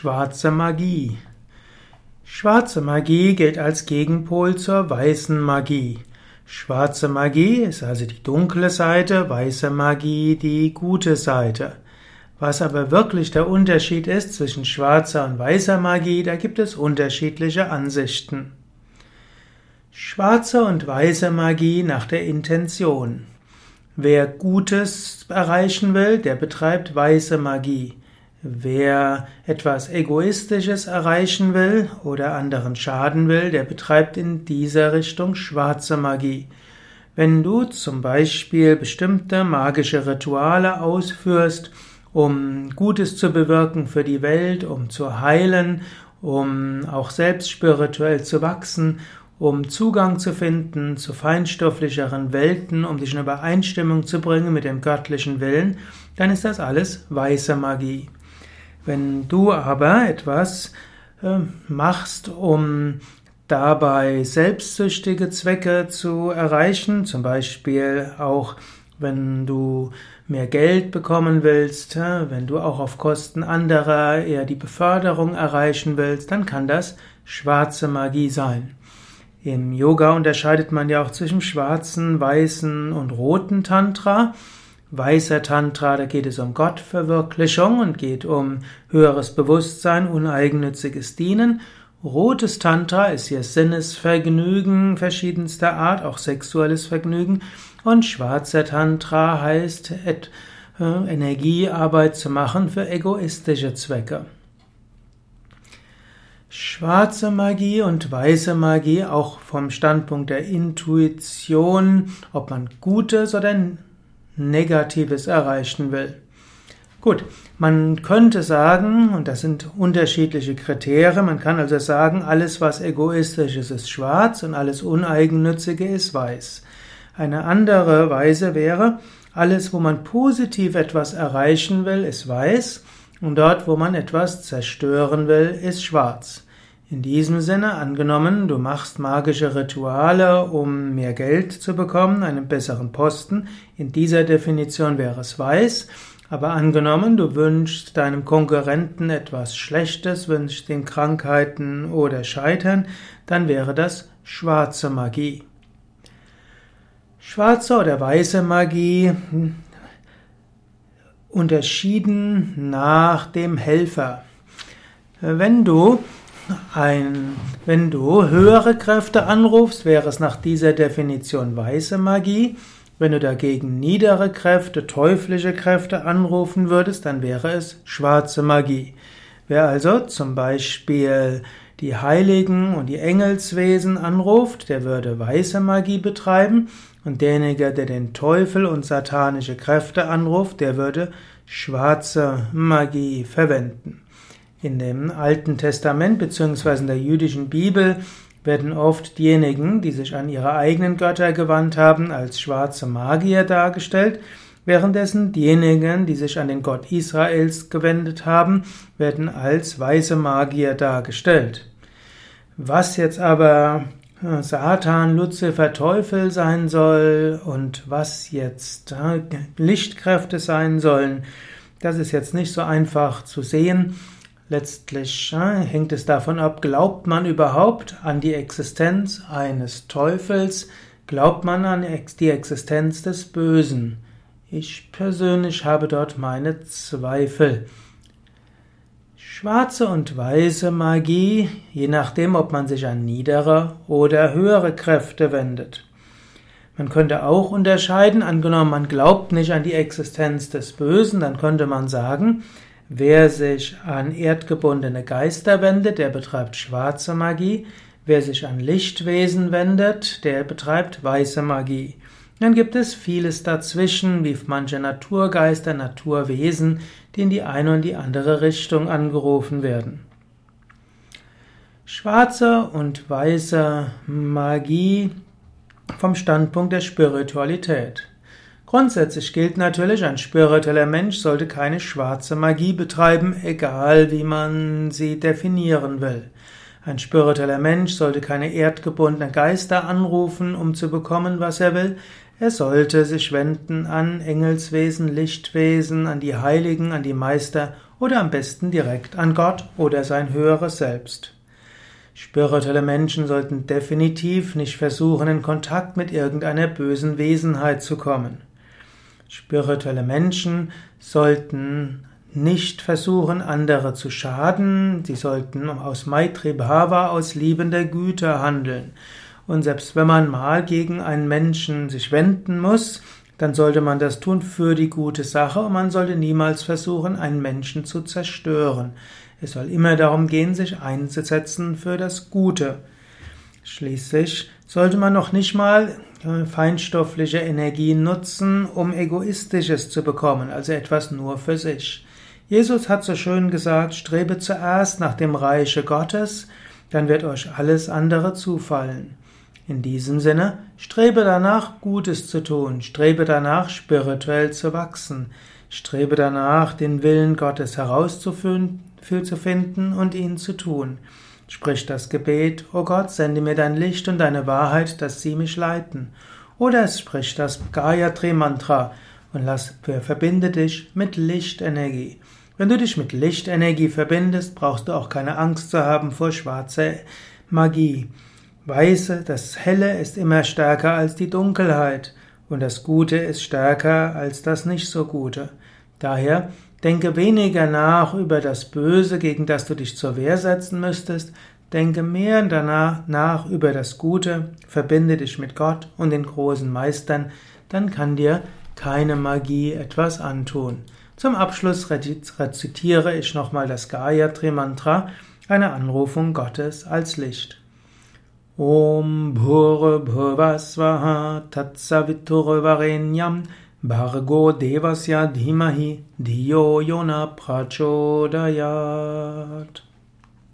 Schwarze Magie. Schwarze Magie gilt als Gegenpol zur weißen Magie. Schwarze Magie ist also die dunkle Seite, weiße Magie die gute Seite. Was aber wirklich der Unterschied ist zwischen schwarzer und weißer Magie, da gibt es unterschiedliche Ansichten. Schwarze und weiße Magie nach der Intention. Wer Gutes erreichen will, der betreibt weiße Magie. Wer etwas Egoistisches erreichen will oder anderen schaden will, der betreibt in dieser Richtung schwarze Magie. Wenn du zum Beispiel bestimmte magische Rituale ausführst, um Gutes zu bewirken für die Welt, um zu heilen, um auch selbst spirituell zu wachsen, um Zugang zu finden zu feinstofflicheren Welten, um dich in Übereinstimmung zu bringen mit dem göttlichen Willen, dann ist das alles weiße Magie. Wenn du aber etwas äh, machst, um dabei selbstsüchtige Zwecke zu erreichen, zum Beispiel auch wenn du mehr Geld bekommen willst, wenn du auch auf Kosten anderer eher die Beförderung erreichen willst, dann kann das schwarze Magie sein. Im Yoga unterscheidet man ja auch zwischen schwarzen, weißen und roten Tantra. Weißer Tantra, da geht es um Gottverwirklichung und geht um höheres Bewusstsein, uneigennütziges Dienen. Rotes Tantra ist hier Sinnesvergnügen verschiedenster Art, auch sexuelles Vergnügen. Und schwarzer Tantra heißt, äh, Energiearbeit zu machen für egoistische Zwecke. Schwarze Magie und weiße Magie, auch vom Standpunkt der Intuition, ob man Gutes oder Negatives erreichen will. Gut, man könnte sagen, und das sind unterschiedliche Kriterien, man kann also sagen, alles was egoistisch ist, ist schwarz und alles uneigennützige ist weiß. Eine andere Weise wäre, alles, wo man positiv etwas erreichen will, ist weiß und dort, wo man etwas zerstören will, ist schwarz. In diesem Sinne, angenommen, du machst magische Rituale, um mehr Geld zu bekommen, einen besseren Posten, in dieser Definition wäre es weiß, aber angenommen, du wünschst deinem Konkurrenten etwas Schlechtes, wünschst ihm Krankheiten oder Scheitern, dann wäre das schwarze Magie. Schwarze oder weiße Magie hm, unterschieden nach dem Helfer. Wenn du ein, wenn du höhere Kräfte anrufst, wäre es nach dieser Definition weiße Magie. Wenn du dagegen niedere Kräfte, teuflische Kräfte anrufen würdest, dann wäre es schwarze Magie. Wer also zum Beispiel die Heiligen und die Engelswesen anruft, der würde weiße Magie betreiben und derjenige, der den Teufel und satanische Kräfte anruft, der würde schwarze Magie verwenden. In dem Alten Testament bzw. in der jüdischen Bibel werden oft diejenigen, die sich an ihre eigenen Götter gewandt haben, als schwarze Magier dargestellt, währenddessen diejenigen, die sich an den Gott Israels gewendet haben, werden als weiße Magier dargestellt. Was jetzt aber äh, Satan, Luzifer, Teufel sein soll und was jetzt äh, Lichtkräfte sein sollen, das ist jetzt nicht so einfach zu sehen. Letztlich äh, hängt es davon ab, glaubt man überhaupt an die Existenz eines Teufels? Glaubt man an die Existenz des Bösen? Ich persönlich habe dort meine Zweifel. Schwarze und weiße Magie, je nachdem, ob man sich an niedere oder höhere Kräfte wendet. Man könnte auch unterscheiden, angenommen man glaubt nicht an die Existenz des Bösen, dann könnte man sagen, Wer sich an erdgebundene Geister wendet, der betreibt schwarze Magie. Wer sich an Lichtwesen wendet, der betreibt weiße Magie. Dann gibt es vieles dazwischen, wie manche Naturgeister, Naturwesen, die in die eine und die andere Richtung angerufen werden. Schwarze und weiße Magie vom Standpunkt der Spiritualität. Grundsätzlich gilt natürlich, ein spiritueller Mensch sollte keine schwarze Magie betreiben, egal wie man sie definieren will. Ein spiritueller Mensch sollte keine erdgebundenen Geister anrufen, um zu bekommen, was er will. Er sollte sich wenden an Engelswesen, Lichtwesen, an die Heiligen, an die Meister, oder am besten direkt an Gott oder sein höheres Selbst. Spirituelle Menschen sollten definitiv nicht versuchen, in Kontakt mit irgendeiner bösen Wesenheit zu kommen. Spirituelle Menschen sollten nicht versuchen, andere zu schaden, sie sollten aus Maitri Bhava, aus liebender Güte handeln. Und selbst wenn man mal gegen einen Menschen sich wenden muss, dann sollte man das tun für die gute Sache und man sollte niemals versuchen, einen Menschen zu zerstören. Es soll immer darum gehen, sich einzusetzen für das Gute. Schließlich sollte man noch nicht mal äh, feinstoffliche Energien nutzen, um Egoistisches zu bekommen, also etwas nur für sich. Jesus hat so schön gesagt, strebe zuerst nach dem Reiche Gottes, dann wird euch alles andere zufallen. In diesem Sinne, strebe danach, Gutes zu tun, strebe danach, spirituell zu wachsen, strebe danach, den Willen Gottes herauszufinden und ihn zu tun. Sprich das Gebet, O Gott, sende mir dein Licht und deine Wahrheit, dass sie mich leiten. Oder sprich das Gayatri Mantra und lass, verbinde dich mit Lichtenergie. Wenn du dich mit Lichtenergie verbindest, brauchst du auch keine Angst zu haben vor schwarzer Magie. Weiße, das Helle ist immer stärker als die Dunkelheit und das Gute ist stärker als das nicht so Gute. Daher denke weniger nach über das Böse, gegen das du dich zur Wehr setzen müsstest, denke mehr danach nach über das Gute, verbinde dich mit Gott und den großen Meistern, dann kann dir keine Magie etwas antun. Zum Abschluss rezitiere ich nochmal das Gayatri Mantra, eine Anrufung Gottes als Licht. Om Bhur Bhuvasvaha Tatsaviturvarenyam Bhargo Devasya Dhimahi Dhiyo Yona Prachodayat